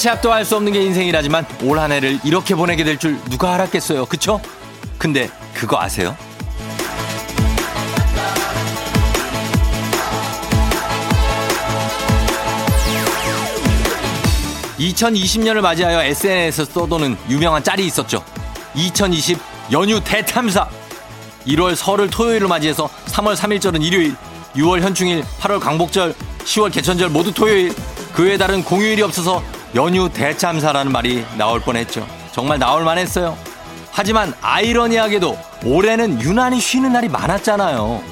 한치 앞도 할수 없는 게 인생이라지만 올 한 해를 이렇게 보내게 될 줄 누가 알았겠어요. 그쵸? 근데 그거 아세요? 2020년을 맞이하여 SNS에서 써도는 유명한 짤이 있었죠. 2020 연휴 대탐사. 1월 설을 토요일로 맞이해서 3월 3일절은 일요일, 6월 현충일, 8월 광복절, 10월 개천절 모두 토요일. 그 외에 다른 공휴일이 없어서 연휴 대참사라는 말이 나올 뻔했죠. 정말 나올 만했어요. 하지만 아이러니하게도 올해는 유난히 쉬는 날이 많았잖아요.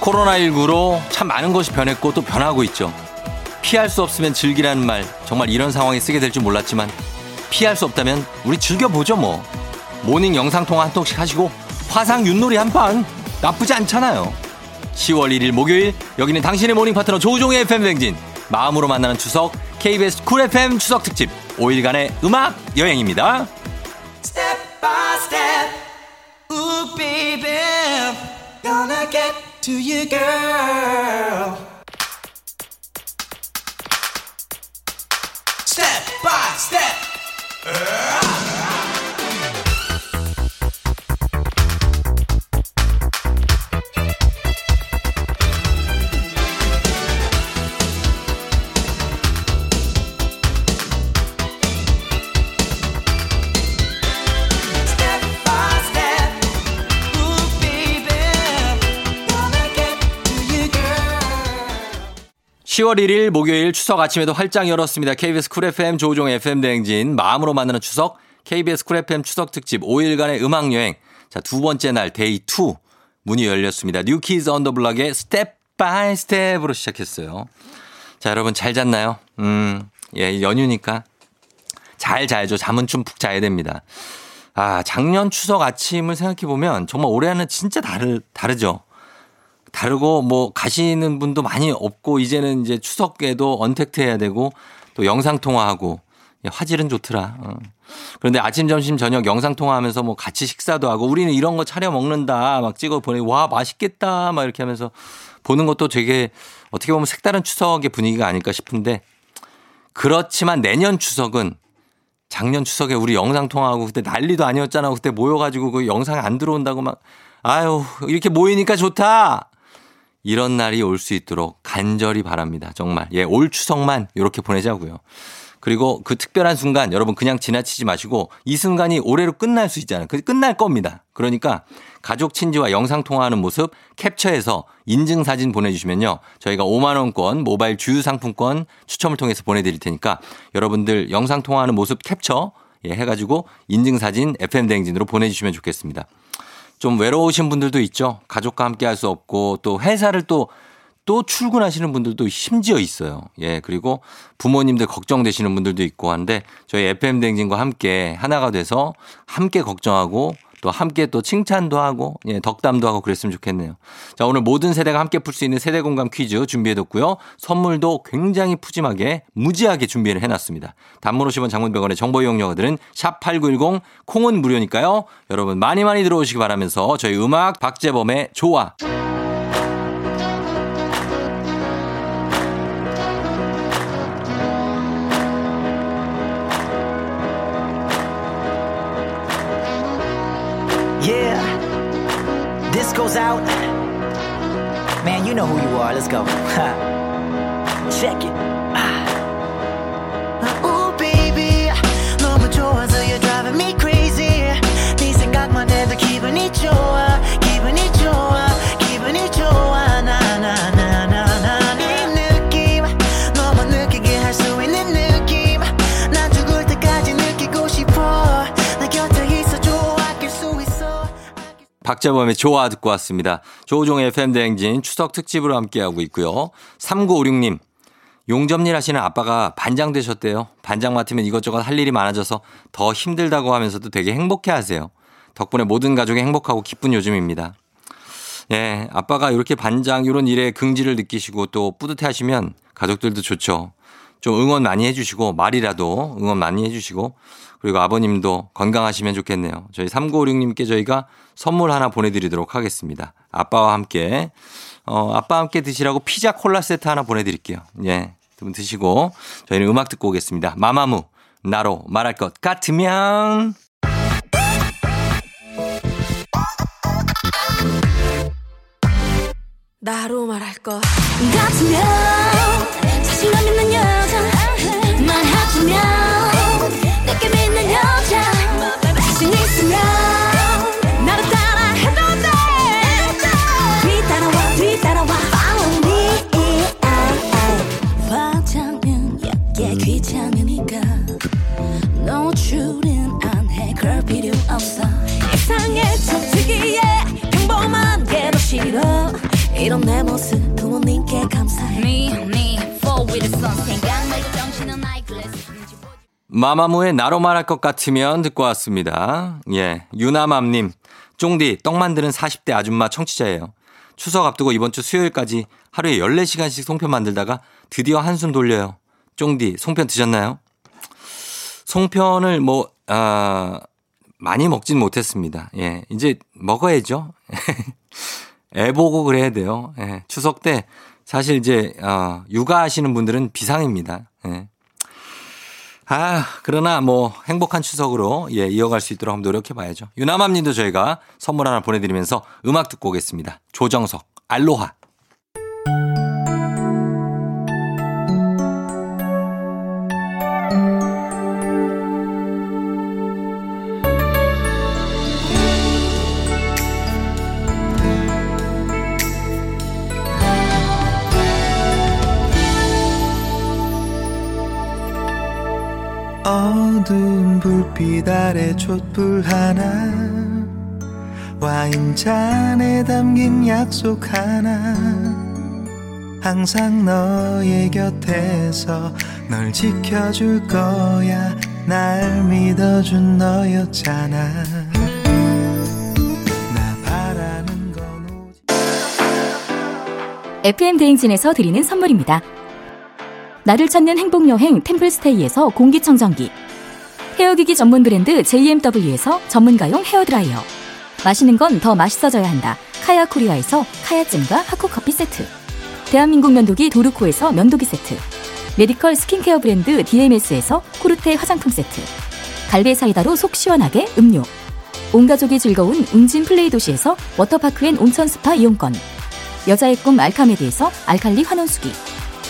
코로나19로 참 많은 것이 변했고 또 변하고 있죠. 피할 수 없으면 즐기라는 말 정말 이런 상황에 쓰게 될 줄 몰랐지만 피할 수 없다면 우리 즐겨보죠 뭐. morning 영상통화 한 통씩 하시고 화상 윷놀이 한 판 나쁘지 않잖아요. 10월 1일 목요일 여기는 당신의 morning 파트너 조우종의 FM 대행진. 마음으로 만나는 추석 KBS 쿨 FM 추석 특집. 5일간의 음악 여행입니다. Step by step, 10월 1일 목요일 추석 아침에도 활짝 열었습니다. KBS 쿨 FM 조우종 FM 대행진 마음으로 만나는 추석 KBS 쿨 FM 추석 특집 5일간의 음악 여행. 자, 두 번째 날 Day 2 문이 열렸습니다. New Kids on the Block의 Step by Step으로 시작했어요. 자, 여러분 잘 잤나요? 음. 예, 연휴니까 잘 자야죠. 잠은 좀 푹 자야 됩니다. 아, 작년 추석 아침을 생각해 보면 정말 올해는 진짜 다르 다르죠. 다르고 뭐 가시는 분도 많이 없고 이제는 이제 추석에도 언택트 해야 되고 또 영상 통화하고 예, 화질은 좋더라. 어. 그런데 아침, 점심, 저녁 영상 통화하면서 뭐 같이 식사도 하고 우리는 이런 거 차려 먹는다 막 찍어 보내고 와 맛있겠다 막 이렇게 하면서 보는 것도 되게 어떻게 보면 색다른 추석의 분위기가 아닐까 싶은데 그렇지만 내년 추석은 작년 추석에 우리 영상 통화하고 그때 난리도 아니었잖아. 그때 모여가지고 그 영상 안 들어온다고 막 아유 이렇게 모이니까 좋다. 이런 날이 올 수 있도록 간절히 바랍니다. 정말. 예, 올 추석만 이렇게 보내자고요. 그리고 그 특별한 순간 여러분 그냥 지나치지 마시고 이 순간이 올해로 끝날 수 있잖아요. 그 끝날 겁니다. 그러니까 가족 친지와 영상 통화하는 모습 캡처해서 인증 사진 보내주시면요. 저희가 5만 원권 모바일 주유 상품권 추첨을 통해서 보내드릴 테니까 여러분들 영상 통화하는 모습 캡처 예, 해가지고 인증 사진 FM 대행진으로 보내주시면 좋겠습니다. 좀 외로우신 분들도 있죠. 가족과 함께 할 수 없고 또 회사를 또또 출근하시는 분들도 심지어 있어요. 예, 그리고 부모님들 걱정되시는 분들도 있고 한데 저희 FM 댕진과 함께 하나가 돼서 함께 걱정하고 또 함께 또 칭찬도 하고 예, 덕담도 하고 그랬으면 좋겠네요. 자, 오늘 모든 세대가 함께 풀 수 있는 세대 공감 퀴즈 준비해뒀고요. 선물도 굉장히 푸짐하게 무지하게 준비를 해놨습니다. 단문 50원 장문 100원의 정보 이용료들은 샵8910 콩은 무료니까요. 여러분 많이 많이 들어오시기 바라면서 저희 음악 박재범의 좋아 goes out. Man, you know who you are. Let's go. Check it. 박재범의 좋아 듣고 왔습니다. 조우종의 FM 대행진 추석 특집으로 함께하고 있고요. 3956님. 용접일 하시는 아빠가 반장 되셨대요. 반장 맡으면 이것저것 할 일이 많아져서 더 힘들다고 하면서도 되게 행복해 하세요. 덕분에 모든 가족이 행복하고 기쁜 요즘입니다. 예, 아빠가 이렇게 반장 이런 일에 긍지를 느끼시고 또 뿌듯해 하시면 가족들도 좋죠. 좀 응원 많이 해주시고 말이라도 응원 많이 해주시고 그리고 아버님도 건강하시면 좋겠네요. 저희 3956님께 저희가 선물 하나 보내드리도록 하겠습니다. 아빠와 함께 어, 아빠와 함께 드시라고 피자 콜라 세트 하나 보내드릴게요. 예. 두 분 드시고 저희는 음악 듣고 오겠습니다. 마마무 나로 말할 것 같으면 나로 말할 것 같으면 자신감 있는 여자 말하자면 이런 내 모습 부모님께 감사해 Me, me, fall with the sun. 생각 말고 정신은 아이클래스. 마마무의 나로 말할 것 같으면 듣고 왔습니다. 예. 유나맘님. 쫑디, 떡 만드는 40대 아줌마 청취자예요. 추석 앞두고 이번 주 수요일까지 하루에 14시간씩 송편 만들다가 드디어 한숨 돌려요. 쫑디, 송편 드셨나요? 송편을 뭐, 아, 많이 먹진 못했습니다. 예. 이제 먹어야죠. 애 보고 그래야 돼요. 예. 추석 때 사실 이제, 어, 육아하시는 분들은 비상입니다. 예. 아, 그러나 뭐 행복한 추석으로 예, 이어갈 수 있도록 한번 노력해 봐야죠. 유나맘 님도 저희가 선물 하나 보내 드리면서 음악 듣고 오겠습니다. 조정석, 알로하. 어두운 불빛 아래 촛불 하나 와인잔에 담긴 약속 하나. 항상 너의 곁에서 널 지켜줄 거야. 날 믿어준 너였잖아. 나 바라는 건 오직 FM 대행진에서 드리는 선물입니다. 나를 찾는 행복여행 템플스테이에서 공기청정기. hair기기 전문 브랜드 JMW에서 전문가용 헤어드라이어. 마시는 건 더 맛있어져야 한다. 카야코리아에서 카야찜과 하코커피 세트. 대한민국 면도기 도르코에서 면도기 세트. medical skincare 브랜드 DMS에서 코르테 화장품 세트. 갈배 사이다로 속 시원하게 음료. 온 가족이 즐거운 웅진 플레이 도시에서 워터파크 and 온천 스파 이용권. 여자의 꿈 알카메디에서 알칼리 환원수기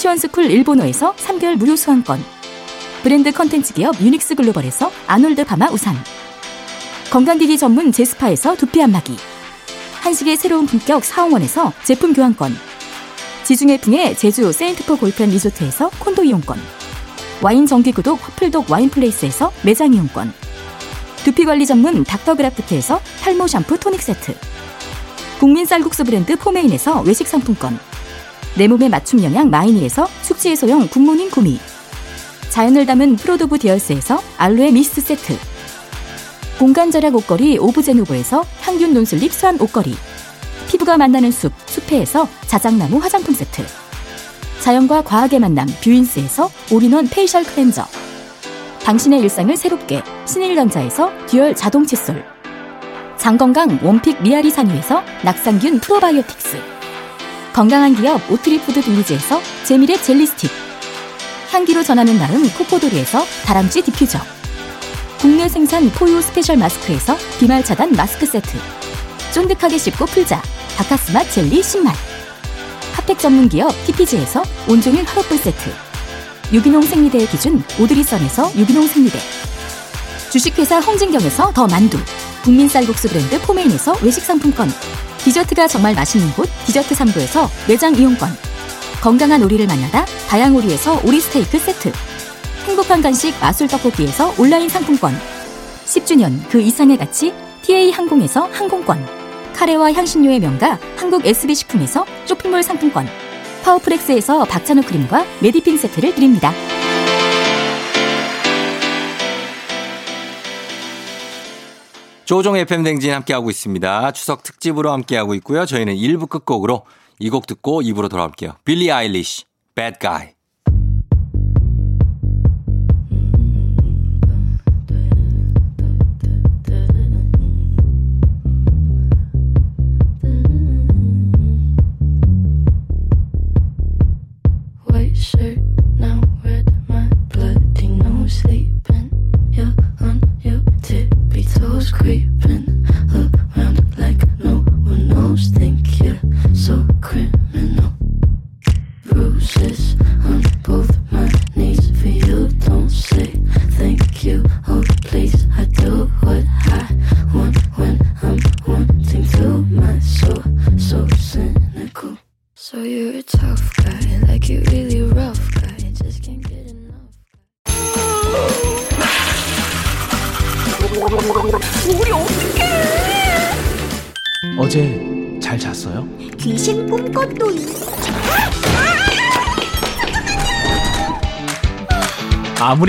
시원스쿨 일본어에서 3개월 무료 수강권. 브랜드 컨텐츠 기업 유닉스 글로벌에서 아놀드 파마 우산. 건강기기 전문 제스파에서 두피 안마기. 한식의 새로운 품격 사홍원에서 제품 교환권. 지중해풍의 제주 세인트포 골프앤 리조트에서 콘도 이용권. 와인 정기구독 허플독 와인플레이스에서 매장 이용권. 두피관리 전문 닥터그라프트에서 탈모 샴푸 토닉 세트. 국민 쌀국수 브랜드 포메인에서 외식 상품권 내 몸에 맞춤 영양 마이니에서 숙취 해소용 굿모닝 구미. 자연을 담은 프로도브 디얼스에서 알로에 미스트 세트. 공간 절약 옷걸이 오브제노브에서 향균 non-slip 수한 옷걸이. 피부가 만나는 숲 숲회에서 자작나무 화장품 세트. 자연과 과학의 만남 뷰인스에서 all-in-one facial cleanser. 당신의 일상을 새롭게 신일전자에서 dual 자동 칫솔. 장건강 one pick 미아리 산유에서 낙산균 프로바이오틱스 건강한 기업 오트리푸드 빌리지에서 재미랩 젤리 스틱. 향기로 전하는 나름 코코도리에서 다람쥐 디퓨저. 국내 생산 포유 스페셜 마스크에서 비말 차단 마스크 세트. 쫀득하게 씹고 풀자. 박카스맛 젤리 10만 핫팩 전문 기업 TPG에서 온종일 화롯불 세트. 유기농 생리대의 기준 오드리선에서 유기농 생리대. 주식회사 홍진경에서 더 만두. 국민 쌀국수 브랜드 포메인에서 외식 상품권 디저트가 정말 맛있는 곳 디저트 3부에서 매장 이용권. 건강한 오리를 만나다 다향오리에서 오리 스테이크 세트. 행복한 간식 마술 떡볶이에서 온라인 상품권. 10주년 그 이상의 가치 TA 항공에서 항공권. 카레와 향신료의 명가 한국 SB식품에서 쇼핑몰 상품권. 파워프렉스에서 박찬호 크림과 메디핑 세트를 드립니다. 조우종 FM 대행진 함께하고 있습니다. 추석 특집으로 함께하고 있고요. 저희는 1부 끝곡으로 이 곡 듣고 2부로 돌아올게요. 빌리 아일리시, Bad Guy.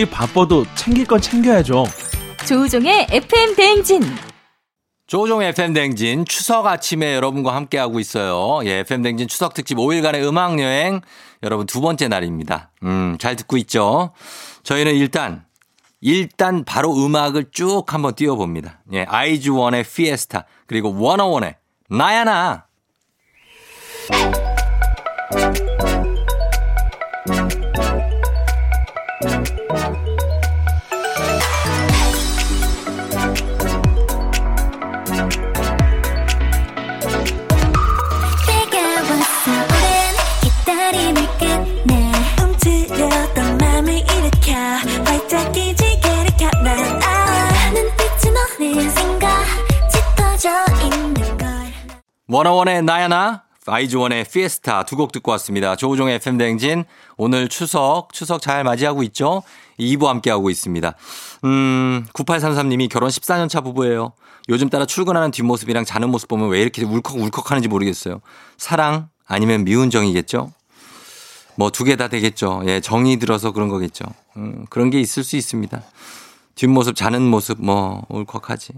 아무리 바빠도 챙길 건 챙겨야죠. 조우종의 FM 대행진 조종 FM 댕진 추석 아침에 여러분과 함께하고 있어요. 예, FM 댕진 추석 특집 5일간의 음악 여행 여러분 두 번째 날입니다. 음, 잘 듣고 있죠? 저희는 일단 일단 바로 음악을 쭉 한번 띄워 봅니다. 예, 아이즈원의 피에스타 그리고 워너원의 나야나 워너원의 나야나, 아이즈원의 피에스타 두 곡 듣고 왔습니다. 조우종의 FM 댕진 오늘 추석 추석 잘 맞이하고 있죠? 2부 함께하고 있습니다. 음, 9833님이 결혼 14년 차 부부예요. 요즘 따라 출근하는 뒷모습이랑 자는 모습 보면 왜 이렇게 울컥 울컥 하는지 모르겠어요. 사랑 아니면 미운 정이겠죠? 뭐 두 개 다 되겠죠. 예, 정이 들어서 그런 거겠죠. 음, 그런 게 있을 수 있습니다. 뒷모습 자는 모습 뭐 울컥하지.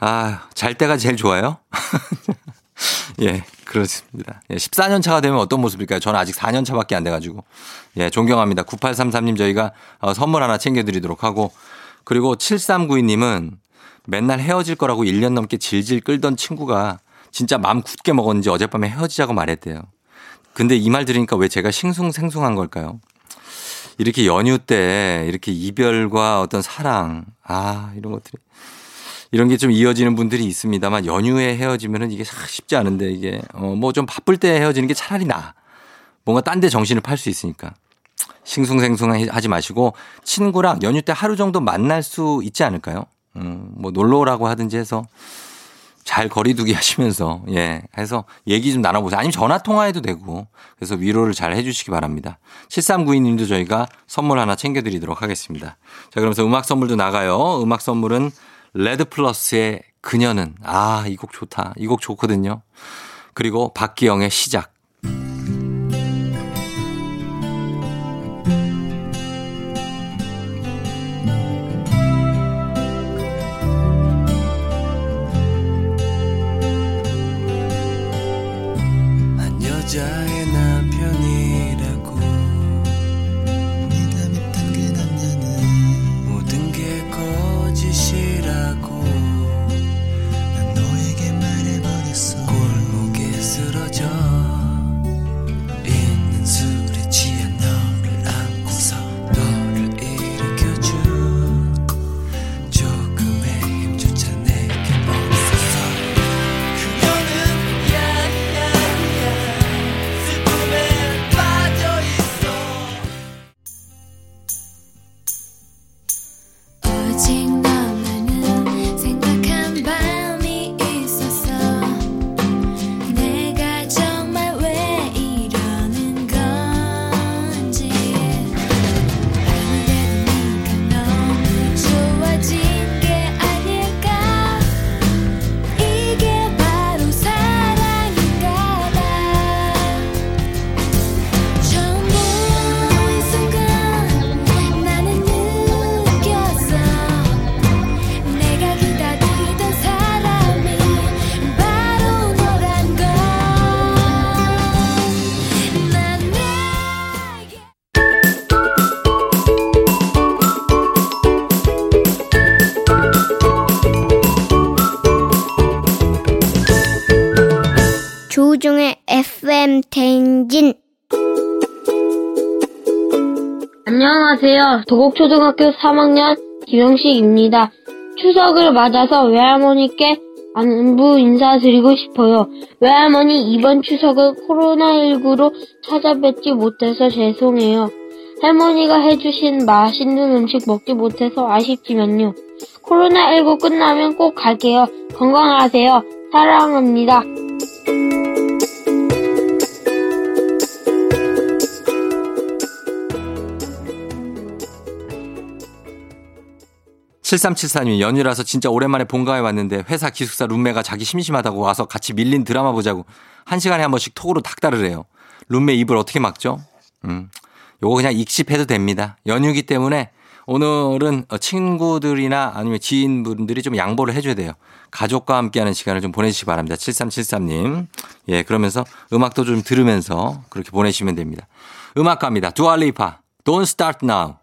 아, 잘 때가 제일 좋아요? 예, 그렇습니다. 예, 14년 차가 되면 어떤 모습일까요? 저는 아직 4년 차밖에 안 돼가지고. 예, 존경합니다. 9833님 저희가 어, 선물 하나 챙겨드리도록 하고. 그리고 7392님은 맨날 헤어질 거라고 1년 넘게 질질 끌던 친구가 진짜 마음 굳게 먹었는지 어젯밤에 헤어지자고 말했대요. 근데 이 말 들으니까 왜 제가 싱숭생숭한 걸까요? 이렇게 연휴 때 이렇게 이별과 어떤 사랑, 아, 이런 것들이 이런 게 좀 이어지는 분들이 있습니다만 연휴에 헤어지면은 이게 참 쉽지 않은데 이게 어 뭐 좀 바쁠 때 헤어지는 게 차라리 나. 뭔가 딴 데 정신을 팔 수 있으니까. 싱숭생숭하지 마시고 친구랑 연휴 때 하루 정도 만날 수 있지 않을까요? 음, 뭐 놀러 오라고 하든지 해서 잘 거리두기 하시면서 예 해서 얘기 좀 나눠보세요. 아니면 전화 통화해도 되고 그래서 위로를 잘 해주시기 바랍니다. 7392님도 저희가 선물 하나 챙겨드리도록 하겠습니다. 자 그러면서 음악 선물도 나가요. 음악 선물은 레드 플러스의 그녀는 아 이 곡 좋다. 이 곡 좋거든요. 그리고 박기영의 시작. 도곡초등학교 3학년 김영식입니다. 추석을 맞아서 외할머니께 안부 인사드리고 싶어요. 외할머니 이번 추석은 코로나19로 찾아뵙지 못해서 죄송해요. 할머니가 해주신 맛있는 음식 먹지 못해서 아쉽지만요. 코로나19 끝나면 꼭 갈게요. 건강하세요. 사랑합니다. 7374님, 연휴라서 진짜 오랜만에 본가에 왔는데 회사 기숙사 룸메가 자기 심심하다고 와서 같이 밀린 드라마 보자고 한 시간에 한 번씩 톡으로 닥달을 해요. 룸메 입을 어떻게 막죠? 음, 요거 그냥 익십해도 됩니다. 연휴기 때문에 오늘은 친구들이나 아니면 지인분들이 좀 양보를 해줘야 돼요. 가족과 함께하는 시간을 좀 보내주시기 바랍니다. 7373님. 예, 그러면서 음악도 좀 들으면서 그렇게 보내시면 됩니다. 음악 갑니다. 두알리파, Don't Start Now.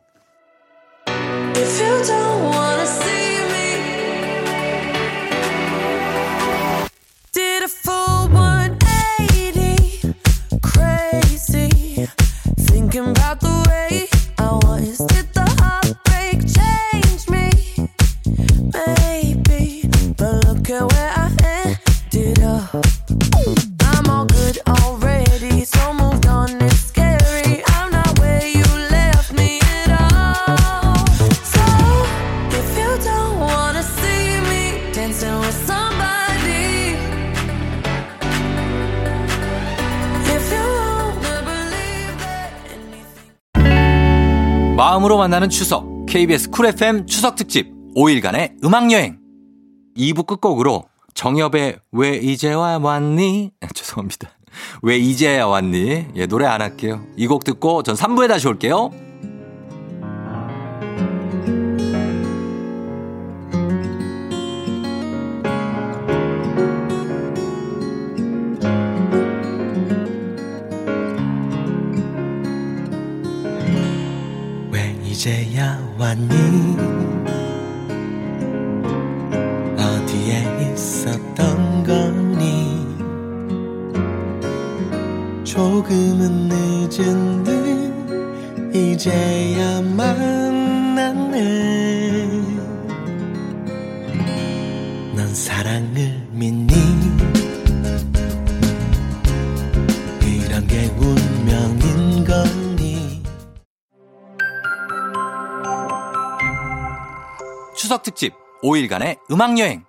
마음으로 만나는 추석 KBS 쿨 FM 추석 특집 5일간의 음악 여행 2부 끝곡으로 정엽의 왜 이제와 왔니? 죄송합니다. 왜 이제야 왔니? 예, 노래 안 할게요. 이 곡 듣고 전 3부에 다시 올게요. 왔니? 어디에 있었던 거니? 조금은 늦은 듯 이제야 만났네. 넌 사랑을 믿니 추석 특집 5일간의 음악 여행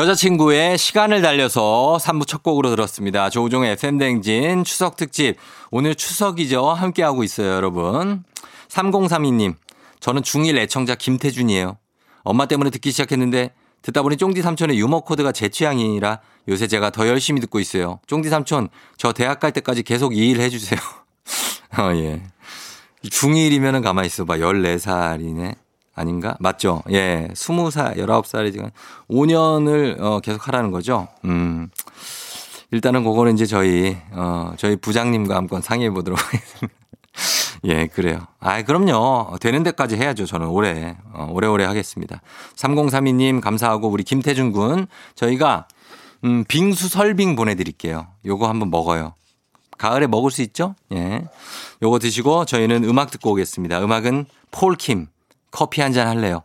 여자친구의 시간을 달려서 3부 첫 곡으로 들었습니다. 조우종의 FM댕진 추석 특집. 오늘 추석이죠. 함께하고 있어요, 여러분. 3032님. 저는 중1 애청자 김태준이에요. 엄마 때문에 듣기 시작했는데 듣다 보니 쫑디 삼촌의 유머 코드가 제 취향이라 요새 제가 더 열심히 듣고 있어요. 쫑디 삼촌, 저 대학 갈 때까지 계속 이 일 해주세요. 어, 예. 중1이면은 가만히 있어봐. 14살이네. 아닌가? 맞죠? 예. 20살, 19살이지만 5년을 어, 계속 하라는 거죠. 음. 일단은 그거는 이제 저희, 어, 저희 부장님과 한번 상의해 보도록 하겠습니다. 예, 그래요. 아, 그럼요. 되는 데까지 해야죠. 저는 올해. 어, 오래오래 하겠습니다. 3032님 감사하고 우리 김태준 군 저희가 음, 빙수 설빙 보내드릴게요. 요거 한번 먹어요. 가을에 먹을 수 있죠? 예. 요거 드시고 저희는 음악 듣고 오겠습니다. 음악은 폴킴. 커피 한 잔 할래요.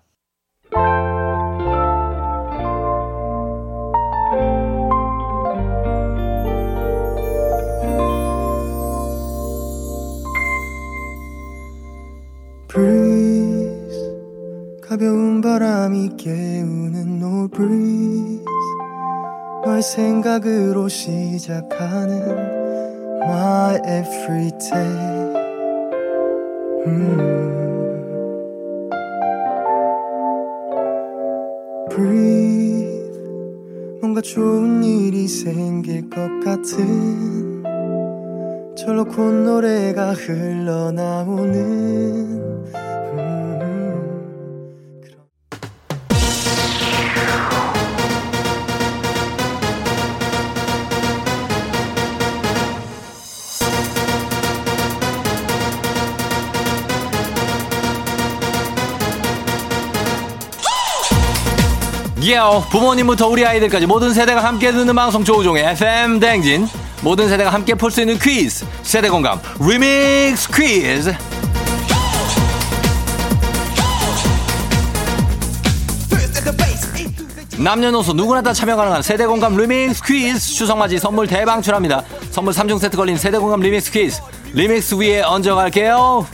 가벼운 바람이 깨우는 no breeze 널 생각으로 시작하는 my every day 음. 뭔가 좋은 일이 생길 것 같은 절로 콧노래가 흘러나오는 예요. 부모님부터 우리 아이들까지 모든 세대가 함께 듣는 방송 조우종의 FM 대행진. 모든 세대가 함께 풀 수 있는 퀴즈. 세대 공감. 리믹스 퀴즈. 남녀노소 누구나 다 참여 가능한 세대 공감 리믹스 퀴즈. 추석맞이 선물 대방출합니다. 선물 3종 세트 걸린 세대 공감 리믹스 퀴즈. 리믹스 위에 얹어갈게요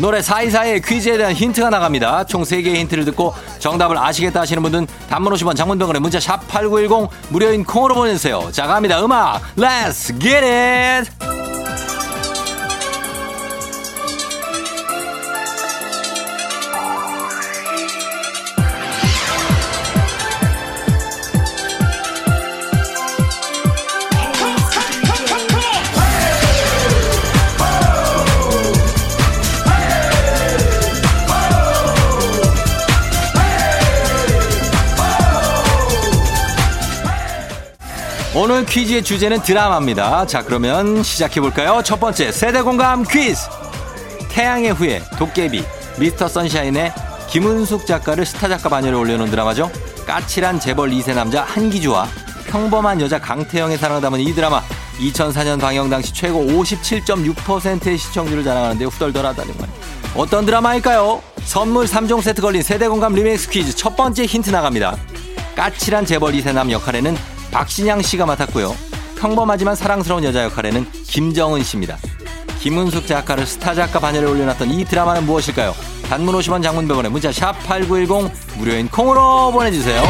노래 사이사이에 퀴즈에 대한 힌트가 나갑니다. 총 3개의 힌트를 듣고 정답을 아시겠다 하시는 분은 단문 50원 장문 100원에 문자 샵 8910 무료인 콩으로 보내주세요. 자 갑니다. 음악 get it! 오 퀴즈의 주제는 드라마입니다. 자, 그러면 시작해볼까요? 첫 번째, 세대 공감 퀴즈! 태양의 후예, 도깨비, 미스터 선샤인의 김은숙 작가를 스타 작가 반열에 올려놓은 드라마죠. 까칠한 재벌 2세 남자 한기주와 평범한 여자 강태영의 사랑을 담은 이 드라마. 2004년 방영 당시 최고 57.6%의 시청률을 자랑하는데 후덜덜하다는 거예요. 어떤 드라마일까요? 선물 3종 세트 걸린 세대 공감 리믹스 퀴즈 첫 번째 힌트 나갑니다. 까칠한 재벌 2세남 역할에는 박신양 씨가 맡았고요. 평범하지만 사랑스러운 여자 역할에는 김정은 씨입니다. 김은숙 작가를 스타 작가 반열에 올려놨던 이 드라마는 무엇일까요? 단문 50원 장문 100원에 문자 샵 8910 무료인 콩으로 보내주세요.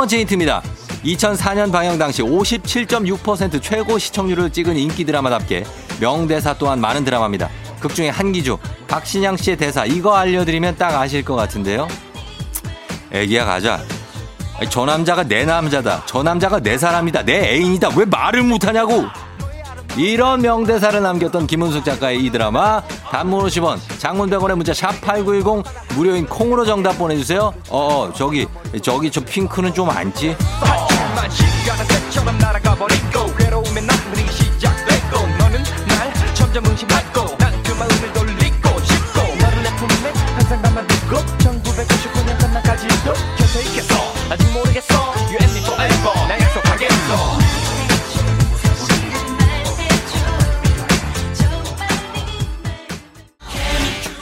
번째 힌트입니다. 2004년 방영 당시 57.6% 최고 시청률을 찍은 인기 드라마답게 명대사 또한 많은 드라마입니다. 극 중에 한기주, 박신양 씨의 대사 이거 알려드리면 딱 아실 것 같은데요. 애기야 가자. 저 남자가 내 남자다. 저 남자가 내 사람이다. 내 애인이다. 왜 말을 못하냐고. 이런 명대사를 남겼던 김은숙 작가의 이 드라마 단문 50원 장문 100원의 문자 샵 8910 무료인 콩으로 정답 보내주세요. 어, 어 저기 저기 저 핑크는 좀 안지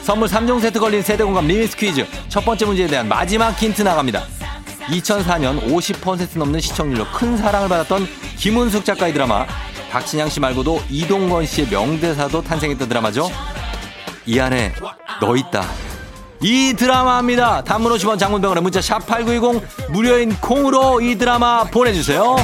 선물 3종 세트 걸린 세대공감 리미스 퀴즈. 첫 번째 문제에 대한 마지막 힌트 나갑니다. 2004년 50% 넘는 시청률로 큰 사랑을 받았던 김은숙 작가의 드라마 박신양 씨 말고도 이동건 씨의 명대사도 탄생했던 드라마죠. 이 안에 너 있다. 이 드라마입니다. 단문 50원 장문 100원에 문자 샵 8910 무료인 콩으로 이 드라마 보내주세요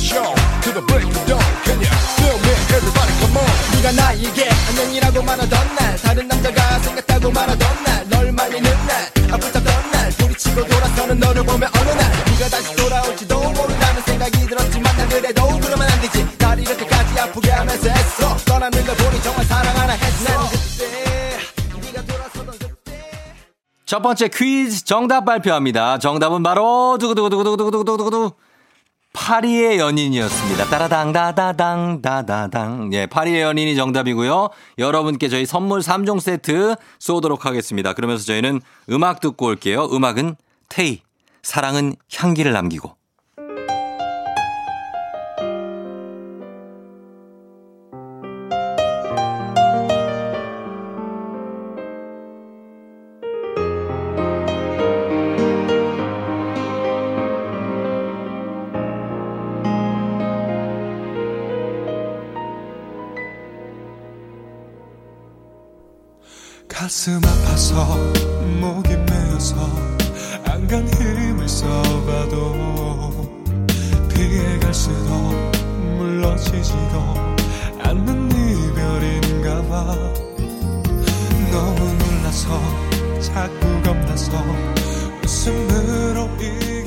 show. To the break of dawn, can you feel me? Everybody come on. 네가 나에게 안녕이라고 말하던 날 다른 남자가 생겼다고 말하던 날 널 말리는 날 아프다던 날 부딪히고 돌아서는 너를 보며 어느 날 네가 다시 돌아올지도 모른다는 생각이 들었지만 난 그래도 그러면 안 되지 날 이렇게까지 아프게 하면서 했어 떠나는 걸 보니 정말 사랑하나 했어 난 그때 네가 돌아서던 그때 첫 번째 퀴즈 정답 발표합니다. 정답은 바로 두구두구두구두구두구두구두구 파리의 연인이었습니다. 따라당 다다당 다다당. 예, 파리의 연인이 정답이고요. 여러분께 저희 선물 3종 세트 쏘도록 하겠습니다. 그러면서 저희는 음악 듣고 올게요. 음악은 테이 사랑은 향기를 남기고 안간 힘을 써봐도 피해갈 수도 물러지지도 않는 이별인가 봐. 너무 놀라서 자꾸 겁나서 웃음으로 이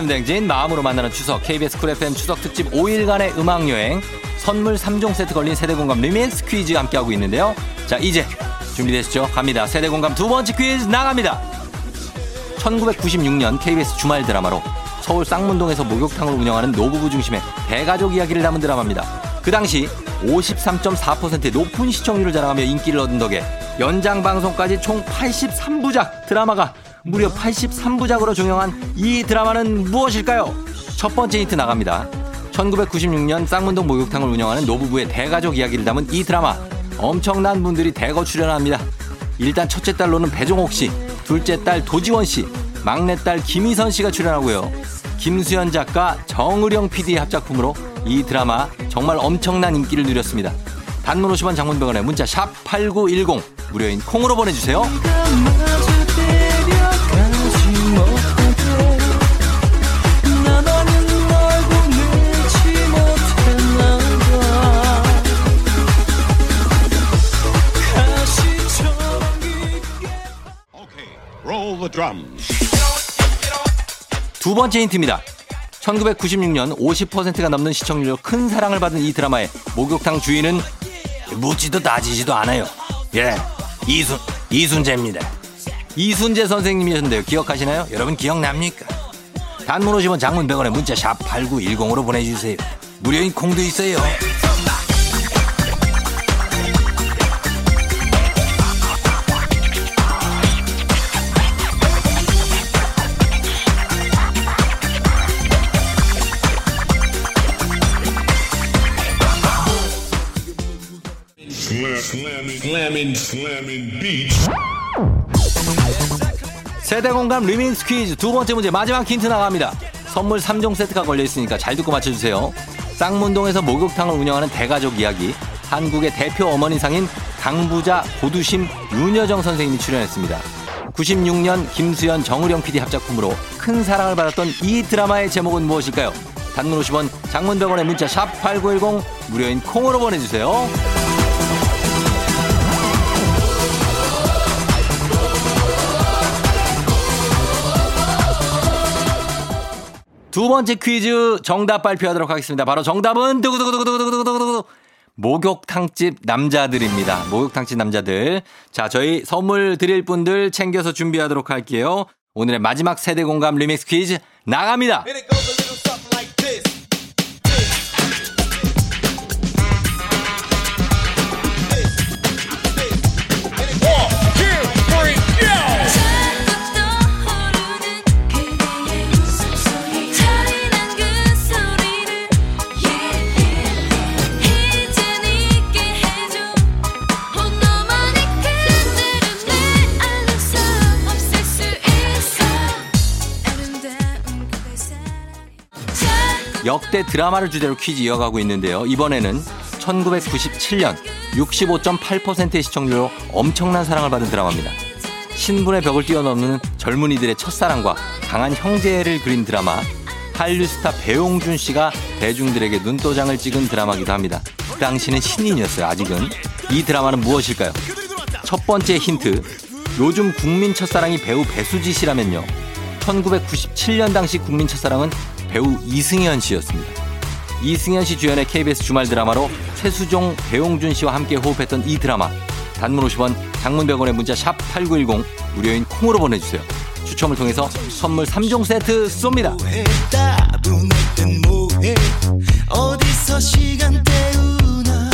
FM 대행진 마음으로 만나는 추석 KBS Cool FM 추석 특집 5일간의 음악 여행 선물 3종 세트 걸린 세대 공감 리믹스 퀴즈 함께하고 있는데요. 자 이제 준비되시죠? 갑니다. 세대 공감 두 번째 퀴즈 나갑니다. 1996년 KBS 주말 드라마로 서울 쌍문동에서 목욕탕을 운영하는 노부부 중심의 대가족 이야기를 담은 드라마입니다. 그 당시 53.4%의 높은 시청률을 자랑하며 인기를 얻은 덕에 연장 방송까지 총 83부작 드라마가 무려 83부작으로 종영한 이 드라마는 무엇일까요? 첫 번째 힌트 나갑니다. 1996년 쌍문동 목욕탕을 운영하는 노부부의 대가족 이야기를 담은 이 드라마 엄청난 분들이 대거 출연합니다. 일단 첫째 딸로는 배종옥 씨, 둘째 딸 도지원 씨, 막내 딸 김희선 씨가 출연하고요. 김수현 작가, 정의령 PD의 합작품으로 이 드라마 정말 엄청난 인기를 누렸습니다. 단문 50원 장문병원에 문자 샵 8910 무료인 콩으로 보내주세요. 두 번째 힌트입니다. 1996년 50%가 넘는 시청률로 큰 사랑을 받은 이 드라마의 목욕탕 주인은 묻지도 따지지도 않아요. 예, 이순 이순재입니다. 이순재 선생님이셨는데요. 기억하시나요? 여러분 기억납니까? 단문 50원 장문 100원에 문자 샵 8910으로 보내주세요. 무료인 콩도 있어요. Slamming, slamming, slamming beats. 세대 공감 리믹스 퀴즈 두 번째 문제 마지막 힌트 나갑니다. 선물 3종 세트가 걸려 있으니까 잘 듣고 맞춰주세요. 쌍문동에서 목욕탕을 운영하는 대가족 이야기 한국의 대표 어머니상인 강부자 고두심 윤여정 선생님이 출연했습니다. 96년 김수현 정우령 PD 합작품으로 큰 사랑을 받았던 이 드라마의 제목은 무엇일까요? 단문 50원 장문 100원의 문자 샵 8910 무료인 콩으로 보내주세요. 두 번째 퀴즈 정답 발표하도록 하겠습니다. 바로 정답은 두구두구두구두구두구두구 목욕탕집 남자들입니다. 목욕탕집 남자들. 자, 저희 선물 드릴 분들 챙겨서 준비하도록 할게요. 오늘의 마지막 세대 공감 리믹스 퀴즈 나갑니다. 역대 드라마를 주제로 퀴즈 이어가고 있는데요. 이번에는 1997년 65.8%의 시청률로 엄청난 사랑을 받은 드라마입니다. 신분의 벽을 뛰어넘는 젊은이들의 첫사랑과 강한 형제를 그린 드라마 한류 스타 배용준 씨가 대중들에게 눈도장을 찍은 드라마기도 합니다. 그 당시는 신인이었어요. 아직은. 이 드라마는 무엇일까요? 첫 번째 힌트. 요즘 국민 첫사랑이 배우 배수지 씨라면요. 1997년 당시 국민 첫사랑은 배우 이승현 씨였습니다. 이승현 씨 주연의 KBS 주말 드라마로 최수종, 배용준 씨와 함께 호흡했던 이 드라마. 단문 50원, 장문 100원의 문자 샵 8910 무료인 콩으로 보내주세요. 추첨을 통해서 선물 3종 세트 쏩니다. 어디서 시간 때우나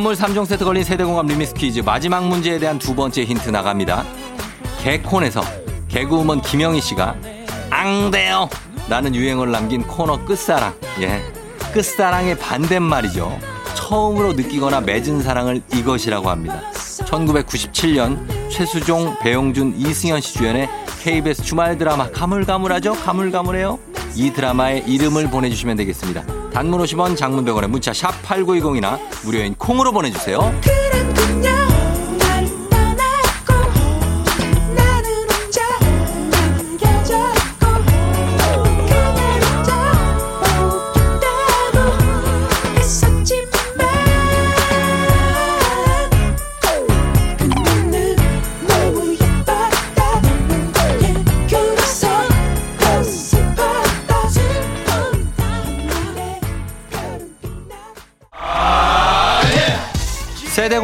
선물 3종 세트 걸린 세대공감 리믹스 퀴즈 마지막 문제에 대한 두 번째 힌트 나갑니다. 개콘에서 개그우먼 김영희 씨가 앙대요 라는 유행어를 남긴 코너 끝사랑. 예. 끝사랑의 반대말이죠. 처음으로 느끼거나 맺은 사랑을 이것이라고 합니다. 1997년 최수종, 배용준, 이승현 씨 주연의 KBS 주말 드라마 가물가물하죠? 가물가물해요? 이 드라마의 이름을 보내주시면 되겠습니다. 단문 50원, 장문 100원에 문자 샵 8910이나 무료인 콩으로 보내주세요.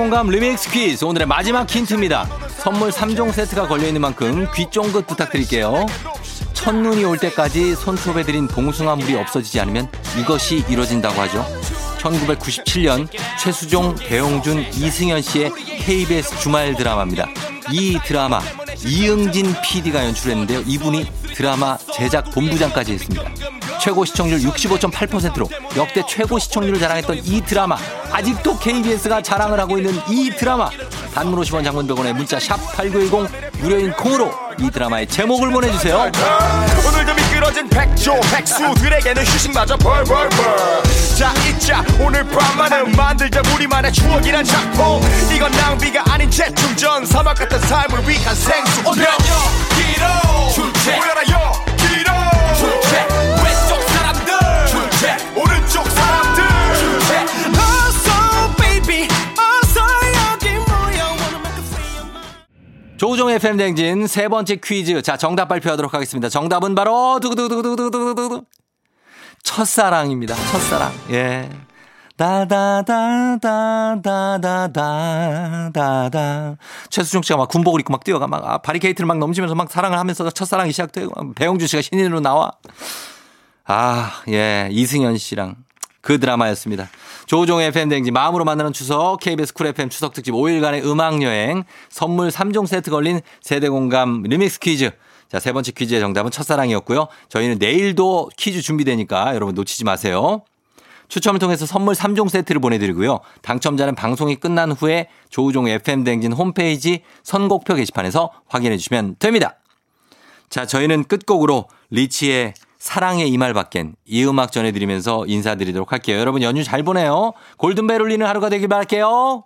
공감 리믹스 퀴즈 오늘의 마지막 힌트입니다. 선물 3종 세트가 걸려있는 만큼 귀 쫑긋 부탁드릴게요. 첫눈이 올 때까지 손톱에 들인 봉숭아 물이 없어지지 않으면 이것이 이루어진다고 하죠. 1997년 최수종, 배용준, 이승현 씨의 KBS 주말 드라마입니다. 이 드라마 이응진 PD가 연출했는데요. 이분이 드라마 제작 본부장까지 했습니다. 최고 시청률 65.8%로 역대 최고 시청률을 자랑했던 이 드라마 아직도 KBS가 자랑을 하고 있는 이 드라마. 단문 50원 장문 100원의 문자 샵 8910 무료인 콩으로 이 드라마의 제목을 보내주세요. 오늘도 미끄러진 백조 백수들에게는 휴식마저 벌벌벌. 자 잊자. 오늘 밤만은 만들자. 우리만의 추억이란 작품. 이건 낭비가 아닌 재충전. 사막 같은 삶을 위한 생수. 오늘요 길어. 출첵 모여라 요 조우종 FM 대행진 세 번째 퀴즈. 자 정답 발표하도록 하겠습니다. 정답은 바로 두구두구두구두구두구두구 첫사랑입니다. 첫사랑. 예. 다다다다다다다다. 최수종 씨가 막 군복을 입고 막 뛰어가 막 아, 바리케이트를 막 넘으면서 막 사랑을 하면서 첫사랑이 시작되고 배용준 씨가 신인으로 나와. 아 예. 이승연 씨랑 그 드라마였습니다. 조우종의 FM 대행진 마음으로 만나는 추석 KBS Cool FM 추석 특집 5일간의 음악 여행 선물 3종 세트 걸린 세대 공감 리믹스 퀴즈. 자, 세 번째 퀴즈의 정답은 첫사랑이었고요. 저희는 내일도 퀴즈 준비되니까 여러분 놓치지 마세요. 추첨을 통해서 선물 3종 세트를 보내드리고요. 당첨자는 방송이 끝난 후에 조우종 FM 댕진 홈페이지 선곡표 게시판에서 확인해 주시면 됩니다. 자, 저희는 끝곡으로 리치의 사랑의 이 말 밖엔 이 음악 전해드리면서 인사드리도록 할게요. 여러분 연휴 잘 보내요. 골든벨 울리는 하루가 되길 바랄게요.